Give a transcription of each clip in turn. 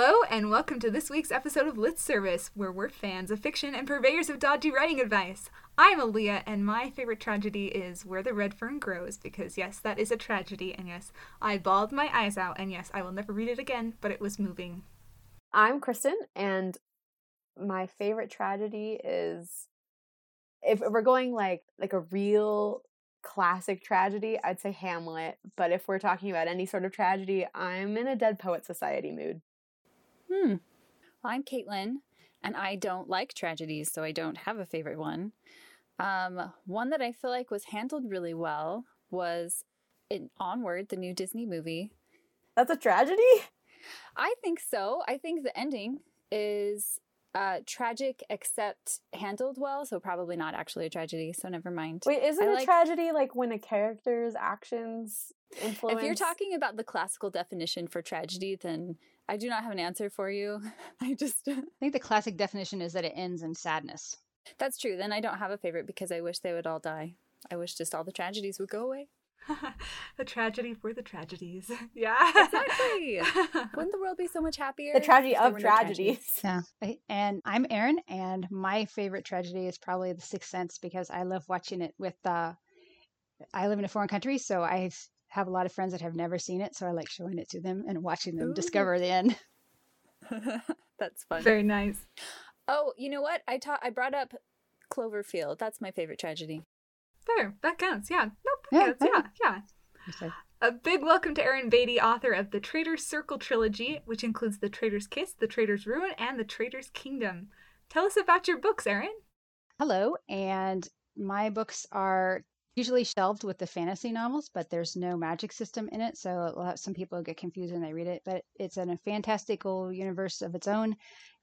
Hello, and welcome to this week's episode of Lit Service, where we're fans of fiction and purveyors of dodgy writing advice. I'm Aaliyah, and my favorite tragedy is Where the Red Fern Grows, because yes, that is a tragedy, and yes, I bawled my eyes out, and yes, I will never read it again, but it was moving. I'm Kristen, and my favorite tragedy is if we're going like like a real classic tragedy, I'd say Hamlet. But if we're talking about any sort of tragedy, I'm in a Dead Poet Society mood. Hmm. Well, I'm Caitlin, and I don't like tragedies, so I don't have a favorite one. Um, one that I feel like was handled really well was in Onward, the new Disney movie. That's a tragedy? I think so. I think the ending is uh, tragic except handled well, so probably not actually a tragedy. So never mind. Wait, isn't I a like- tragedy like when a character's actions influence? If you're talking about the classical definition for tragedy, then I do not have an answer for you. I just I think the classic definition is that it ends in sadness. that's true. Then I don't have a favorite because I wish they would all die. I wish just all the tragedies would go away. a tragedy for the tragedies. yeah. Exactly. Wouldn't the world be so much happier? the tragedy of were no tragedies. Yeah. And I'm Erin, and my favorite tragedy is probably The Sixth Sense because I love watching it with. Uh, I live in a foreign country, so I have a lot of friends that have never seen it, so I like showing it to them and watching them Ooh. discover the end. That's fun. Very nice. Oh, you know what? I taught. I brought up Cloverfield. That's my favorite tragedy. There, that counts. Yeah. Nope. Yeah, Yeah, yeah, yeah. So, A big welcome to Erin Beatty, author of the Traitor's Circle trilogy, which includes The Traitor's Kiss, The Traitor's Ruin, and The Traitor's Kingdom. Tell us about your books, Erin. hello, and my books are usually shelved with the fantasy novels, but there's no magic system in it, so some people get confused when they read it. But it's in a fantastical universe of its own,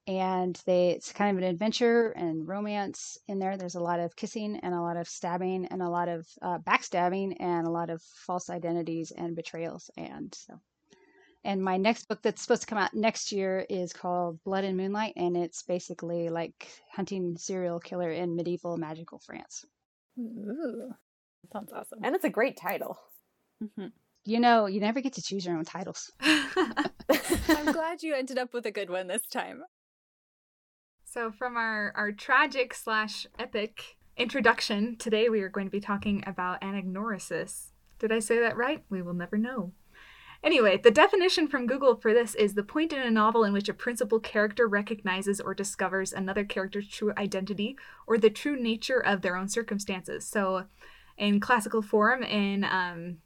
and they it's kind of an adventure and romance in there. There's a lot of kissing and a lot of stabbing and a lot of uh, backstabbing and a lot of false identities and betrayals, and so. And my next book that's supposed to come out next year is called Blood and Moonlight, and it's basically like hunting serial killer in medieval magical France. Ooh, sounds awesome. And it's a great title. Mhm. You know, you never get to choose your own titles. I'm glad you ended up with a good one this time. So, from our, our tragic slash epic introduction, today we are going to be talking about anagnorisis. Did I say that right? We will never know. Anyway, the definition from Google for this is the point in a novel in which a principal character recognizes or discovers another character's true identity or the true nature of their own circumstances. So, in classical form, in um,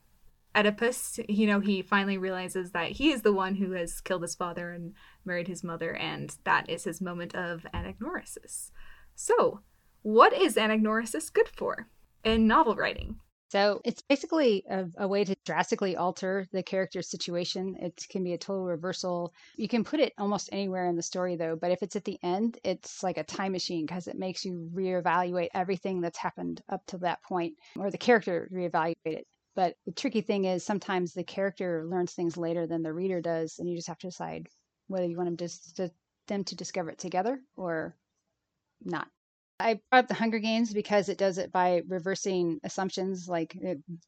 Oedipus, you know, he finally realizes that he is the one who has killed his father and married his mother, and that is his moment of anagnorisis. So, what is anagnorisis good for in novel writing? So it's basically a, a way to drastically alter the character's situation. It can be a total reversal. You can put it almost anywhere in the story, though. But if it's at the end, it's like a time machine because it makes you reevaluate everything that's happened up to that point, or the character reevaluate it. But the tricky thing is sometimes the character learns things later than the reader does, and you just have to decide whether you want them to, to them to discover it together or not. I brought up the Hunger Games because it does it by reversing assumptions like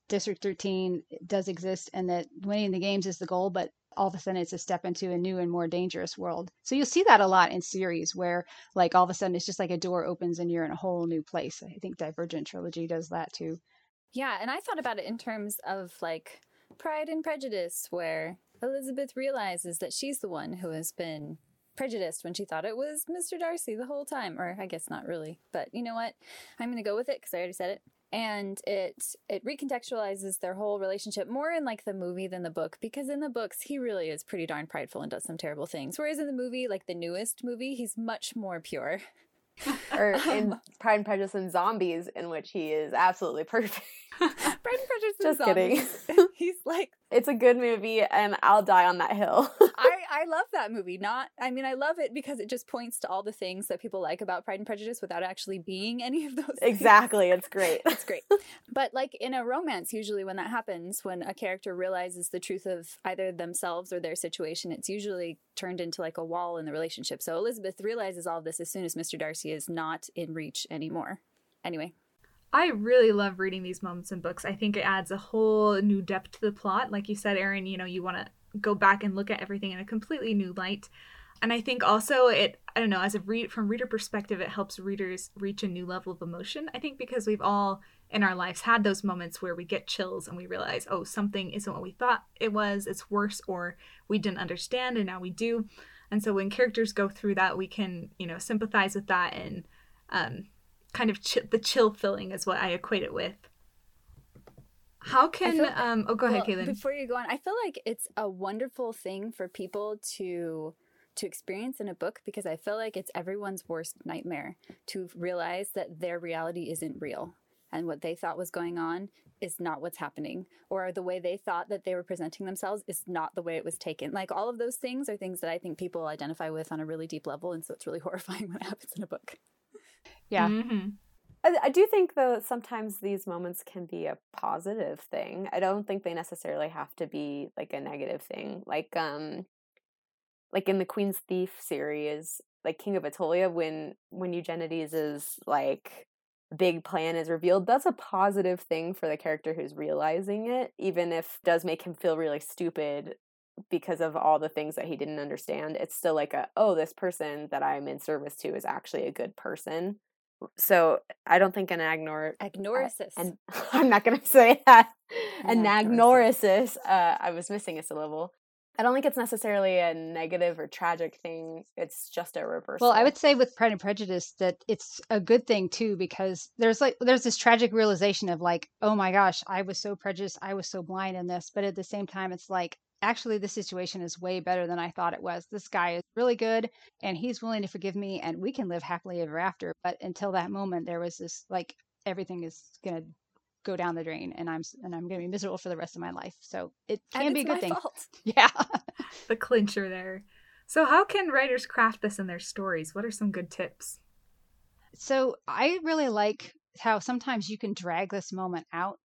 District 13 does exist and that winning the games is the goal, but all of a sudden it's a step into a new and more dangerous world. So you'll see that a lot in series where like all of a sudden it's just like a door opens and you're in a whole new place. I think Divergent Trilogy does that too. Yeah, and I thought about it in terms of like Pride and Prejudice, where Elizabeth realizes that she's the one who has been prejudiced when she thought it was Mr. Darcy the whole time. Or I guess not really, but you know what? I'm going to go with it because I already said it. And it it recontextualizes their whole relationship more in like the movie than the book because in the books he really is pretty darn prideful and does some terrible things. Whereas in the movie, like the newest movie, he's much more pure. or in um, Pride and Prejudice and Zombies, in which he is absolutely perfect. Pride and Prejudice Just kidding. He's like It's a good movie, and I'll die on that hill. I, I love that movie. Not, I mean, I love it because it just points to all the things that people like about Pride and Prejudice without actually being any of those. things. exactly, it's great. It's great. But like in a romance, usually when that happens, when a character realizes the truth of either themselves or their situation, it's usually turned into like a wall in the relationship. So Elizabeth realizes all of this as soon as Mr. Darcy is not in reach anymore. Anyway, I really love reading these moments in books. I think it adds a whole new depth to the plot. Like you said, Erin, you know, you want to go back and look at everything in a completely new light. And I think also it I don't know, as a read from reader perspective, it helps readers reach a new level of emotion. I think because we've all in our lives had those moments where we get chills and we realize, oh, something isn't what we thought it was, it's worse, or we didn't understand and now we do. And so when characters go through that, we can, you know, sympathize with that and um, kind of ch- the chill feeling is what I equate it with. How can um oh go well, ahead, Caitlin. Before you go on, I feel like it's a wonderful thing for people to to experience in a book because I feel like it's everyone's worst nightmare to realize that their reality isn't real and what they thought was going on is not what's happening or the way they thought that they were presenting themselves is not the way it was taken like all of those things are things that i think people identify with on a really deep level and so it's really horrifying when it happens in a book yeah. Mm-hmm. I, I do think though sometimes these moments can be a positive thing. I don't think they necessarily have to be like a negative thing. Like um like in the queen's thief series like king of Attolia, when when eugenides is like big plan is revealed, that's a positive thing for the character who's realizing it, even if it does make him feel really stupid because of all the things that he didn't understand. It's still like a, oh, this person that I'm in service to is actually a good person. So I don't think an agnor uh, and I'm not going to say that. An agnorisis. Uh, I was missing a syllable. I don't think it's necessarily a negative or tragic thing. It's just a reversal. Well, I would say with Pride and Prejudice that it's a good thing too because there's like there's this tragic realization of like, oh my gosh, I was so prejudiced, I was so blind in this, but at the same time it's like actually the situation is way better than I thought it was. This guy is really good and he's willing to forgive me and we can live happily ever after. But until that moment there was this like everything is going to go down the drain and I'm and I'm going to be miserable for the rest of my life. So it can be a good thing. Fault. Yeah. the clincher there. So how can writers craft this in their stories? What are some good tips? So I really like how sometimes you can drag this moment out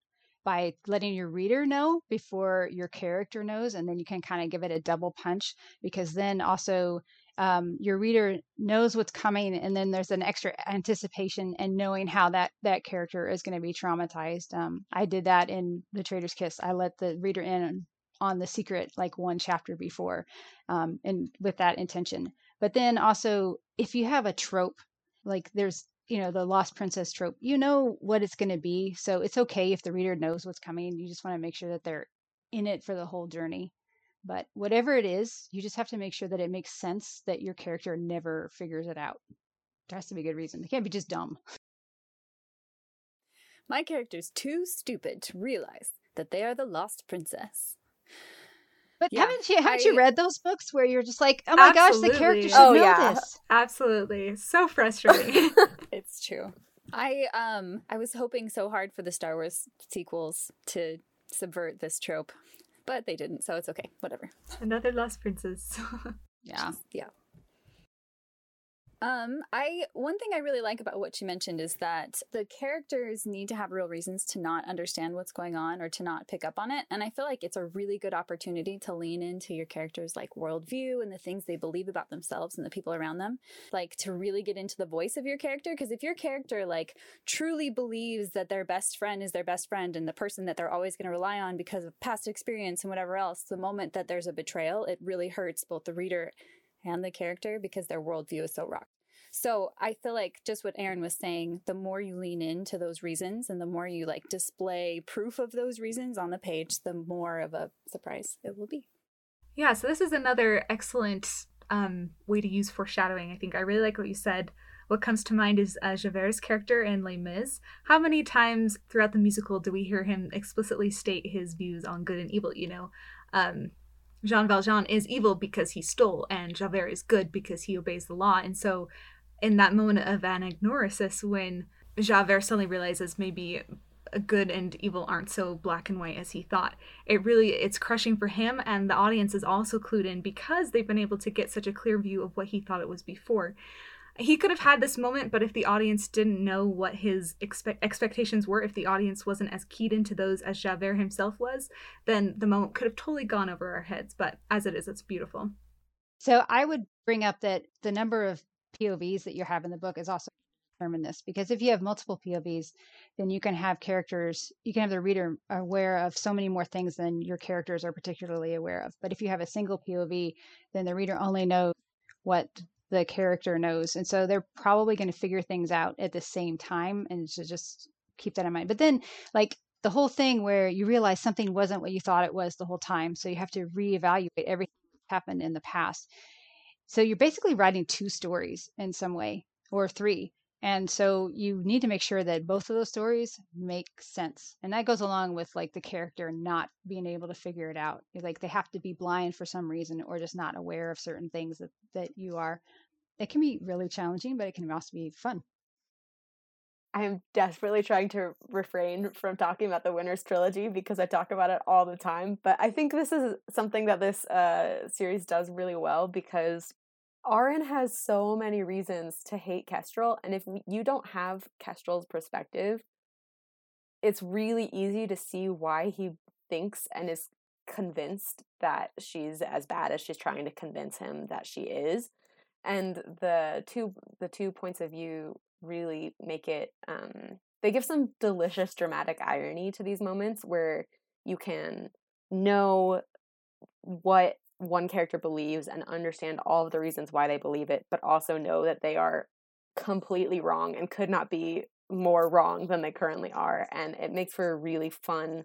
by letting your reader know before your character knows and then you can kind of give it a double punch because then also um, your reader knows what's coming and then there's an extra anticipation and knowing how that that character is going to be traumatized um, i did that in the traitor's kiss i let the reader in on the secret like one chapter before um, and with that intention but then also if you have a trope like there's you know the lost princess trope you know what it's going to be so it's okay if the reader knows what's coming you just want to make sure that they're in it for the whole journey but whatever it is, you just have to make sure that it makes sense that your character never figures it out. There has to be a good reason. They can't be just dumb. My character's too stupid to realize that they are the lost princess. But yeah, haven't you haven't I, you read those books where you're just like, oh my absolutely. gosh, the character should oh, know yeah. this? Absolutely, so frustrating. it's true. I um I was hoping so hard for the Star Wars sequels to subvert this trope but they didn't, so it's okay. Whatever. Another lost princess. yeah. Yeah. Um, I one thing I really like about what you mentioned is that the characters need to have real reasons to not understand what's going on or to not pick up on it. And I feel like it's a really good opportunity to lean into your characters' like worldview and the things they believe about themselves and the people around them. Like to really get into the voice of your character. Because if your character like truly believes that their best friend is their best friend and the person that they're always going to rely on because of past experience and whatever else, the moment that there's a betrayal, it really hurts both the reader and the character because their worldview is so rocked. So I feel like just what Erin was saying, the more you lean into those reasons and the more you like display proof of those reasons on the page, the more of a surprise it will be. Yeah, so this is another excellent um, way to use foreshadowing. I think I really like what you said. What comes to mind is uh, Javert's character in Les Mis. How many times throughout the musical do we hear him explicitly state his views on good and evil? You know, um, Jean Valjean is evil because he stole, and Javert is good because he obeys the law. And so in that moment of anagnorisis when Javert suddenly realizes maybe good and evil aren't so black and white as he thought. It really it's crushing for him and the audience is also clued in because they've been able to get such a clear view of what he thought it was before. He could have had this moment, but if the audience didn't know what his expe- expectations were, if the audience wasn't as keyed into those as Javert himself was, then the moment could have totally gone over our heads. But as it is, it's beautiful. So I would bring up that the number of POVs that you have in the book is also determine this because if you have multiple POVs, then you can have characters, you can have the reader aware of so many more things than your characters are particularly aware of. But if you have a single POV, then the reader only knows what the character knows. And so they're probably going to figure things out at the same time and to just keep that in mind. But then, like, the whole thing where you realize something wasn't what you thought it was the whole time. So you have to reevaluate everything that happened in the past. So you're basically writing two stories in some way or three. And so you need to make sure that both of those stories make sense. And that goes along with like the character not being able to figure it out. Like they have to be blind for some reason or just not aware of certain things that, that you are. It can be really challenging, but it can also be fun. I'm desperately trying to refrain from talking about the Winners trilogy because I talk about it all the time. But I think this is something that this uh, series does really well because Arin has so many reasons to hate Kestrel, and if you don't have Kestrel's perspective, it's really easy to see why he thinks and is convinced that she's as bad as she's trying to convince him that she is. And the two the two points of view really make it um they give some delicious dramatic irony to these moments where you can know what one character believes and understand all of the reasons why they believe it, but also know that they are completely wrong and could not be more wrong than they currently are. And it makes for a really fun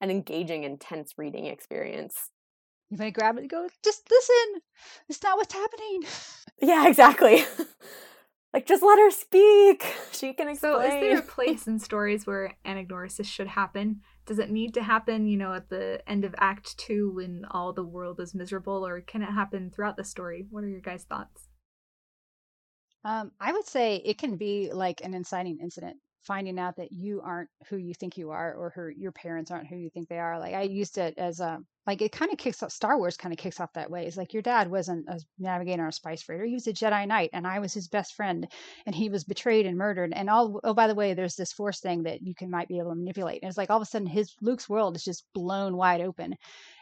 and engaging, intense reading experience. You might grab it and go, just listen. It's not what's happening. Yeah, exactly. like, just let her speak. She can explain. So, is there a place in stories where anagnorisis should happen? does it need to happen you know at the end of act two when all the world is miserable or can it happen throughout the story what are your guys thoughts um, i would say it can be like an inciting incident finding out that you aren't who you think you are or her your parents aren't who you think they are like i used it as a like it kind of kicks off star wars kind of kicks off that way it's like your dad wasn't a navigator or a spice freighter he was a jedi knight and i was his best friend and he was betrayed and murdered and all oh by the way there's this force thing that you can might be able to manipulate and it's like all of a sudden his luke's world is just blown wide open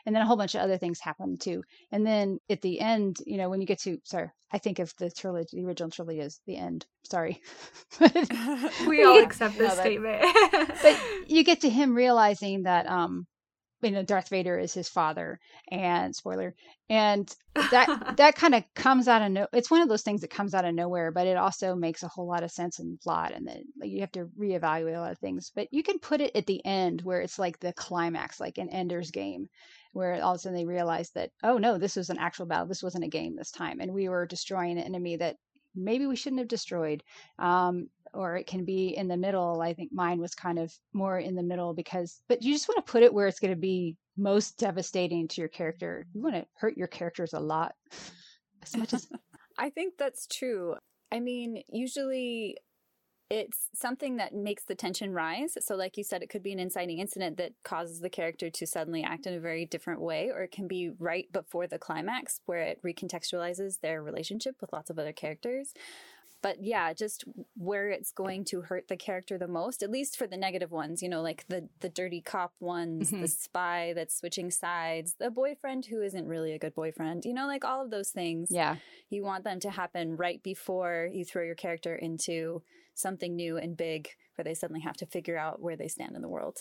and then a whole bunch of other things happen too and then at the end you know when you get to sorry i think of the trilogy the original trilogy is the end sorry. We all accept this no, statement. but you get to him realizing that um you know Darth Vader is his father and spoiler and that that kind of comes out of no it's one of those things that comes out of nowhere but it also makes a whole lot of sense in plot and then like, you have to reevaluate a lot of things but you can put it at the end where it's like the climax like an Ender's game where all of a sudden they realize that oh no this was an actual battle this wasn't a game this time and we were destroying an enemy that maybe we shouldn't have destroyed um, or it can be in the middle. I think mine was kind of more in the middle because, but you just want to put it where it's going to be most devastating to your character. You want to hurt your characters a lot as much as. I think that's true. I mean, usually it's something that makes the tension rise. So, like you said, it could be an inciting incident that causes the character to suddenly act in a very different way, or it can be right before the climax where it recontextualizes their relationship with lots of other characters but yeah, just where it's going to hurt the character the most, at least for the negative ones, you know, like the the dirty cop ones, mm-hmm. the spy that's switching sides, the boyfriend who isn't really a good boyfriend, you know, like all of those things. Yeah. You want them to happen right before you throw your character into something new and big where they suddenly have to figure out where they stand in the world.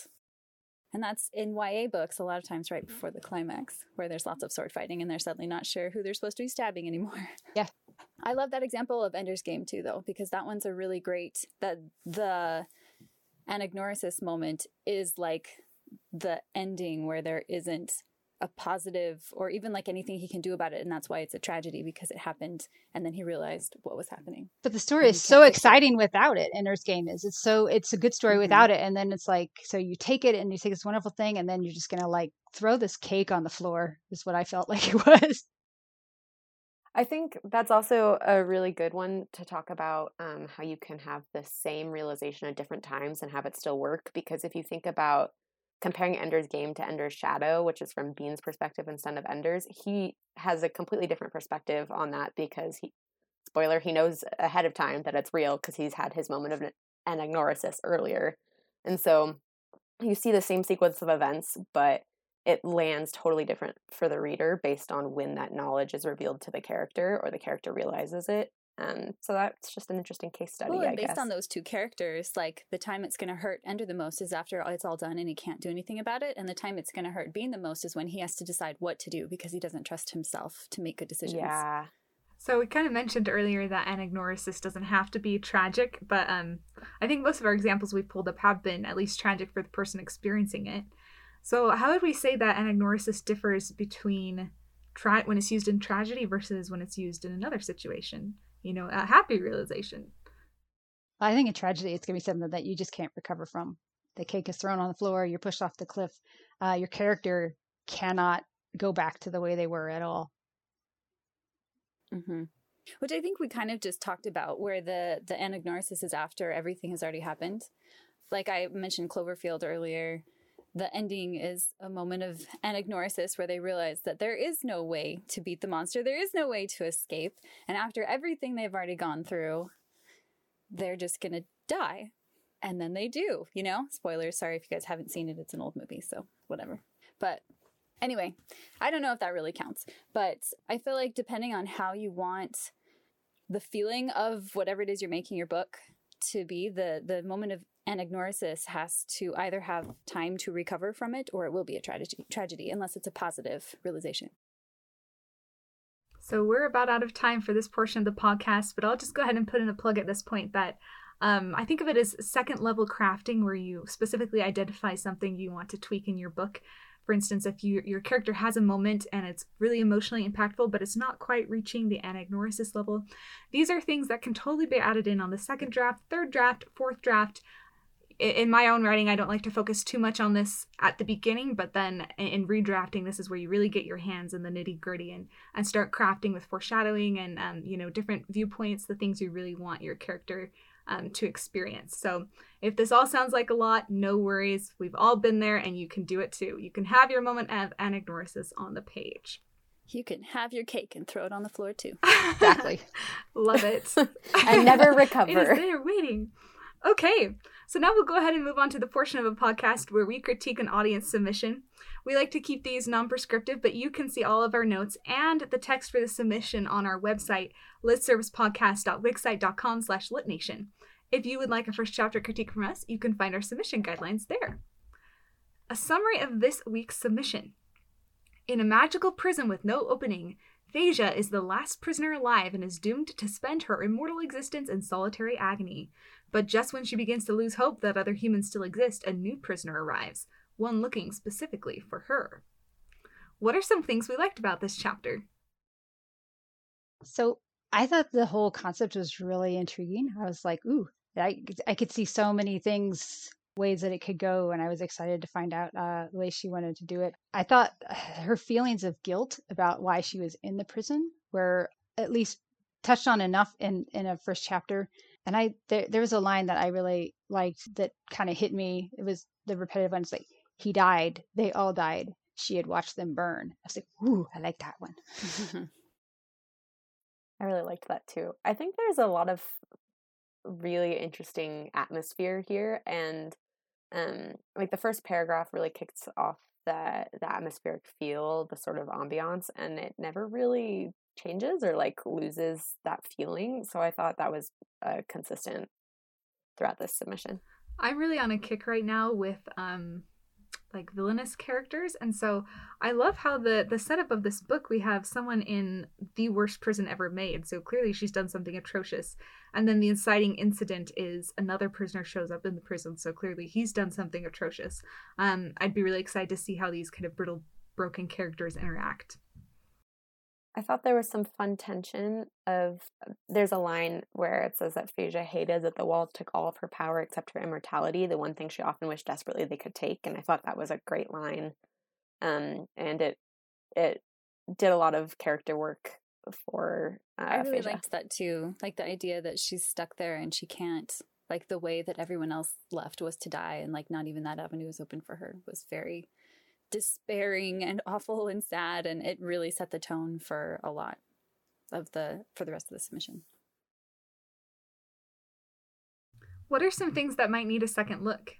And that's in YA books a lot of times right before the climax, where there's lots of sword fighting and they're suddenly not sure who they're supposed to be stabbing anymore. Yeah. I love that example of Ender's Game too, though, because that one's a really great that the anagnorisis moment is like the ending where there isn't a positive or even like anything he can do about it and that's why it's a tragedy because it happened and then he realized what was happening but the story is so exciting it. without it ender's game is it's so it's a good story mm-hmm. without it and then it's like so you take it and you take this wonderful thing and then you're just gonna like throw this cake on the floor is what i felt like it was I think that's also a really good one to talk about um, how you can have the same realization at different times and have it still work. Because if you think about comparing Ender's Game to Ender's Shadow, which is from Bean's perspective Son of Ender's, he has a completely different perspective on that because he, spoiler, he knows ahead of time that it's real because he's had his moment of anagnorisis earlier. And so you see the same sequence of events, but it lands totally different for the reader based on when that knowledge is revealed to the character or the character realizes it. Um, so that's just an interesting case study. Well, I and based guess. on those two characters, like the time it's going to hurt Ender the most is after it's all done and he can't do anything about it, and the time it's going to hurt Bean the most is when he has to decide what to do because he doesn't trust himself to make good decisions. Yeah. So we kind of mentioned earlier that anagnorisis doesn't have to be tragic, but um, I think most of our examples we've pulled up have been at least tragic for the person experiencing it. So how would we say that anagnorisis differs between tra- when it's used in tragedy versus when it's used in another situation? You know, a happy realization. I think in tragedy, it's going to be something that you just can't recover from. The cake is thrown on the floor, you're pushed off the cliff. Uh, your character cannot go back to the way they were at all. hmm Which I think we kind of just talked about, where the the anagnorisis is after everything has already happened. Like I mentioned Cloverfield earlier, the ending is a moment of anagnorisis where they realize that there is no way to beat the monster, there is no way to escape, and after everything they've already gone through, they're just gonna die. And then they do, you know? Spoilers, sorry if you guys haven't seen it, it's an old movie, so whatever. But anyway, I don't know if that really counts, but I feel like depending on how you want the feeling of whatever it is you're making your book to be, the the moment of anagnorisis has to either have time to recover from it or it will be a tragedy tragedy unless it's a positive realization. So we're about out of time for this portion of the podcast, but I'll just go ahead and put in a plug at this point that um, I think of it as second level crafting, where you specifically identify something you want to tweak in your book. For instance, if you, your character has a moment and it's really emotionally impactful, but it's not quite reaching the anagnorisis level, these are things that can totally be added in on the second draft, third draft, fourth draft. I- In my own writing, I don't like to focus too much on this at the beginning, but then in- in redrafting, this is where you really get your hands in the nitty gritty and, and start crafting with foreshadowing and um, you know different viewpoints, the things you really want your character um, to experience. So if this all sounds like a lot, no worries. We've all been there, and you can do it too. You can have your moment of anagnorisis on the page. You can have your cake and throw it on the floor too. Exactly. Love it. and never recover. It is recover. there waiting. Okay, so now we'll go ahead and move on to the portion of a podcast where we critique an audience submission. We like to keep these non prescriptive, but you can see all of our notes and the text for the submission on our website, litservicepodcast.wixsite.com slash litnation. If you would like a first chapter critique from us, you can find our submission guidelines there. A summary of this week's submission. In a magical prison with no opening, Phasia is the last prisoner alive and is doomed to spend her immortal existence in solitary agony. But just when she begins to lose hope that other humans still exist, a new prisoner arrives, one looking specifically for her. What are some things we liked about this chapter? So I thought the whole concept was really intriguing. I was like, ooh, I, I could see so many things, ways that it could go. And I was excited to find out uh, the way she wanted to do it. I thought her feelings of guilt about why she was in the prison were at least touched on enough in, in a first chapter. And I there, there was a line that I really liked that kind of hit me. It was the repetitive one. It's like, he died. They all died. She had watched them burn. I was like, ooh, I like that one. I really liked that too. I think there's a lot of really interesting atmosphere here and um like the first paragraph really kicks off the the atmospheric feel, the sort of ambiance and it never really changes or like loses that feeling. So I thought that was uh, consistent throughout this submission. I'm really on a kick right now with um like villainous characters and so I love how the the setup of this book we have someone in the worst prison ever made. So clearly she's done something atrocious. And then the inciting incident is another prisoner shows up in the prison. So clearly he's done something atrocious. Um I'd be really excited to see how these kind of brittle broken characters interact. I thought there was some fun tension of there's a line where it says that Phasia hated that the walls took all of her power except her immortality, the one thing she often wished desperately they could take, and I thought that was a great line. Um and it it did a lot of character work for uh, I really liked that too. Like the idea that she's stuck there and she can't like the way that everyone else left was to die and like not even that avenue was open for her was very despairing and awful and sad and it really set the tone for a lot of the for the rest of the submission. What are some things that might need a second look?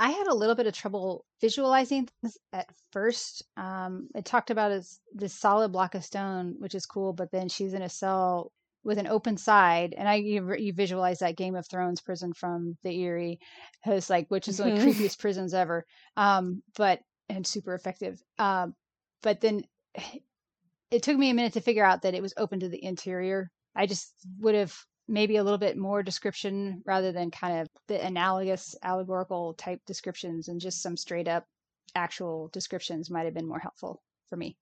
I had a little bit of trouble visualizing things at first. Um, it talked about as this solid block of stone, which is cool, but then she's in a cell with an open side, and I you, you visualize that Game of Thrones prison from the Eyrie, has like which is mm-hmm. one of the creepiest prisons ever, um, but and super effective. Um, but then it took me a minute to figure out that it was open to the interior. I just would have maybe a little bit more description rather than kind of the analogous allegorical type descriptions and just some straight up actual descriptions might have been more helpful for me.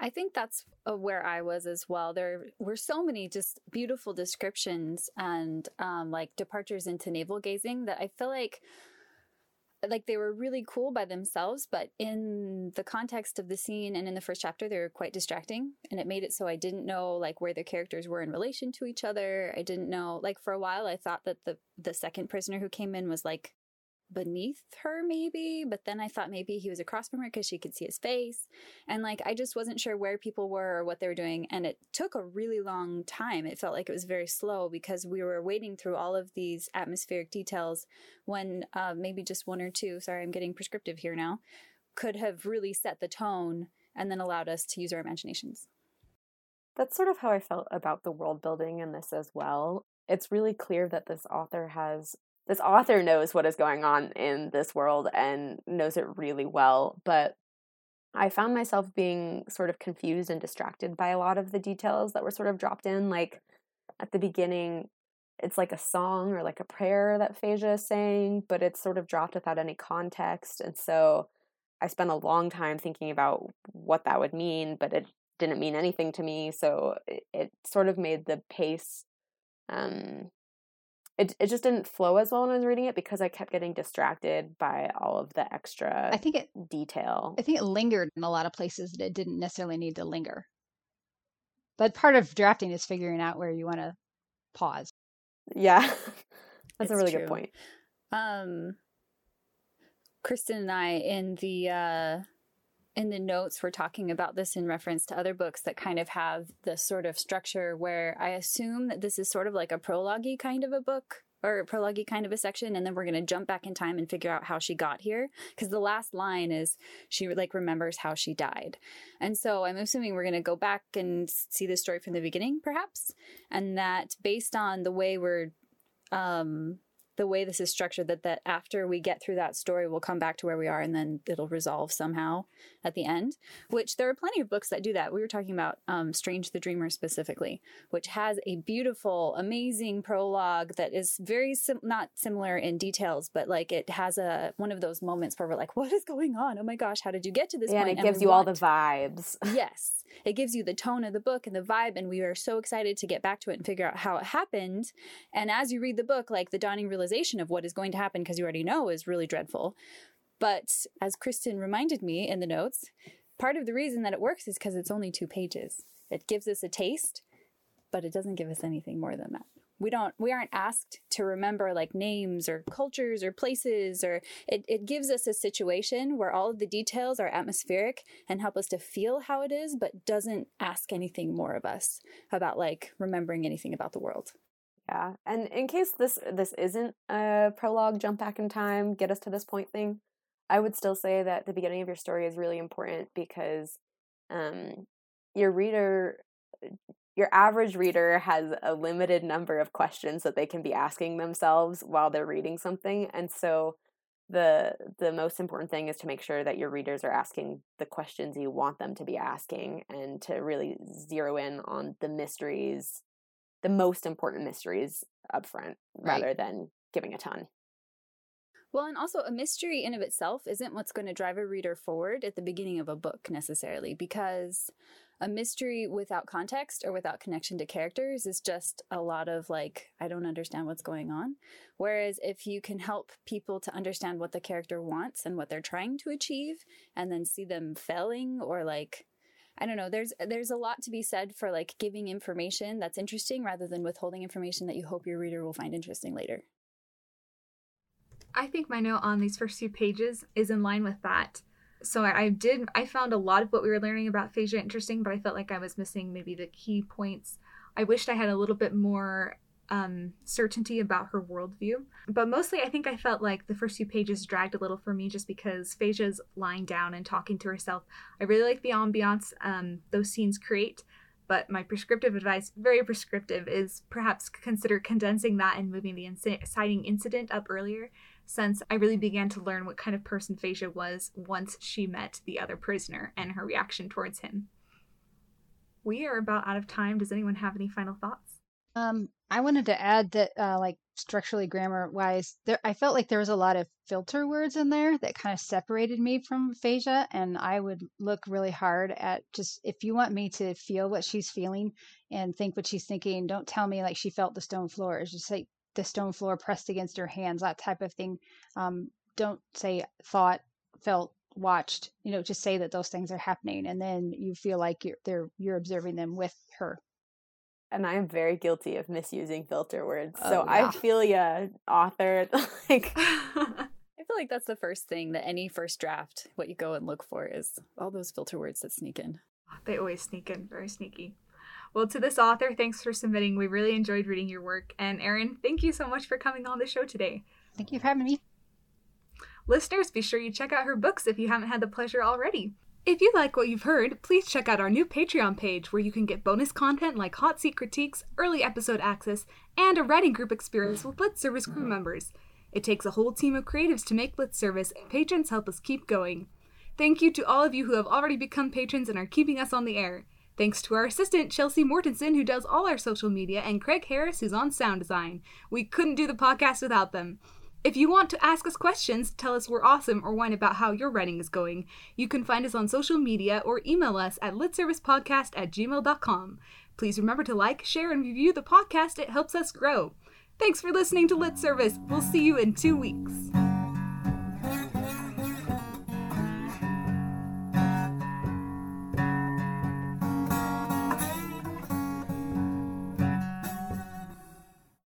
I think that's uh, where I was as well. There were so many just beautiful descriptions and um, like departures into navel gazing that I feel like like they were really cool by themselves, but in the context of the scene and in the first chapter, they were quite distracting. And it made it so I didn't know like where the characters were in relation to each other. I didn't know like for a while I thought that the the second prisoner who came in was like beneath her maybe but then i thought maybe he was across from her because she could see his face. And like i just wasn't sure where people were or what they were doing and it took a really long time. It felt like it was very slow because we were wading through all of these atmospheric details when uh, maybe just one or two sorry i'm getting prescriptive here now could have really set the tone and then allowed us to use our imaginations. That's sort of how i felt about the world building in this as well. It's really clear that this author has this author knows what is going on in this world and knows it really well but i found myself being sort of confused and distracted by a lot of the details that were sort of dropped in like at the beginning it's like a song or like a prayer that Phasia is saying, but it's sort of dropped without any context. And so I spent a long time thinking about what that would mean, but it didn't mean anything to me. So it, it sort of made the pace um, it it just didn't flow as well when I was reading it because I kept getting distracted by all of the extra I think it detail. I think it lingered in a lot of places that it didn't necessarily need to linger. But part of drafting is figuring out where you want to pause. Yeah. That's it's a really true. good point. Um Kristen and I in the uh in the notes we're talking about this in reference to other books that kind of have this sort of structure where I assume that this is sort of like a prologue kind of a book or a prologue kind of a section and then we're going to jump back in time and figure out how she got here because the last line is she like remembers how she died. And so i'm assuming we're going to go back and see the story from the beginning perhaps and that based on the way we're um the way this is structured that that after we get through that story we'll come back to where we are and then it'll resolve somehow at the end which there are plenty of books that do that. We were talking about um, strange the dreamer specifically which has a beautiful amazing prologue that is very sim- not similar in details but like it has a one of those moments where we're like what is going on? Oh my gosh how did you get to this yeah, point? and it gives and you all the vibes. Yes. It gives you the tone of the book and the vibe and we are so excited to get back to it and figure out how it happened. And as you read the book like the dawning realization of what is going to happen because you already know is really dreadful. But as kristen reminded me in the notes part of the reason that it works is because it's only two pages. It gives us a taste but it doesn't give us anything more than that. We don't we aren't asked to remember like names or cultures or places or it, it gives us a situation where all of the details are atmospheric and help us to feel how it is but doesn't ask anything more of us about like remembering anything about the world yeah and in case this this isn't a prologue jump back in time get us to this point thing i would still say that the beginning of your story is really important because um your reader your average reader has a limited number of questions that they can be asking themselves while they're reading something and so the the most important thing is to make sure that your readers are asking the questions you want them to be asking and to really zero in on the mysteries the most important mysteries up front right. rather than giving a ton well, and also a mystery in of itself isn't what's going to drive a reader forward at the beginning of a book necessarily because a mystery without context or without connection to characters is just a lot of like, I don't understand what's going on. Whereas if you can help people to understand what the character wants and what they're trying to achieve and then see them failing or like, I don't know, there's, there's a lot to be said for like giving information that's interesting rather than withholding information that you hope your reader will find interesting later. I think my note on these first few pages is in line with that so I, I, did I found a lot of what we were learning about Phasia interesting, but I felt like I was missing maybe the key points. I wished I had a little bit more um, certainty about her worldview. But mostly I think I felt like the first few pages dragged a little for me just because Phasia's lying down and talking to herself. I really like the ambiance um, those scenes create, but my prescriptive advice, very prescriptive, is perhaps consider condensing that and moving the inciting incident up earlier, since I really began to learn what kind of person Phasia was once she met the other prisoner and her reaction towards him. We are about out of time. Does anyone have any final thoughts? Um, I wanted to add that, uh, like structurally, grammar wise, there I felt like there was a lot of filter words in there that kind of separated me from Phasia, and I would look really hard at just if you want me to feel what she's feeling and think what she's thinking, don't tell me like she felt the stone floor. It's just like the stone floor pressed against her hands, that type of thing. Um, don't say thought, felt, watched. You know, just say that those things are happening, and then you feel like you're they're you're observing them with her and I'm very guilty of misusing filter words. Oh, so yeah. I feel ya, author. like, I feel like that's the first thing that any first draft, what you go and look for is all those filter words that sneak in. They always sneak in, very sneaky. Well, to this author, thanks for submitting. We really enjoyed reading your work. And Erin, thank you so much for coming on the show today. Thank you for having me. Listeners, be sure you check out her books if you haven't had the pleasure already. If you like what you've heard, please check out our new Patreon page where you can get bonus content like hot seat critiques, early episode access, and a writing group experience with Lit Service crew members. It takes a whole team of creatives to make Lit Service, and patrons help us keep going. Thank you to all of you who have already become patrons and are keeping us on the air. Thanks to our assistant, Chelsea Mortensen, who does all our social media, and Craig Harris, who's on sound design. We couldn't do the podcast without them. If you want to ask us questions, tell us we're awesome, or whine about how your writing is going, you can find us on social media or email us at litservicepodcast at gmail.com. Please remember to like, share, and review the podcast, it helps us grow. Thanks for listening to Lit Service. We'll see you in two weeks.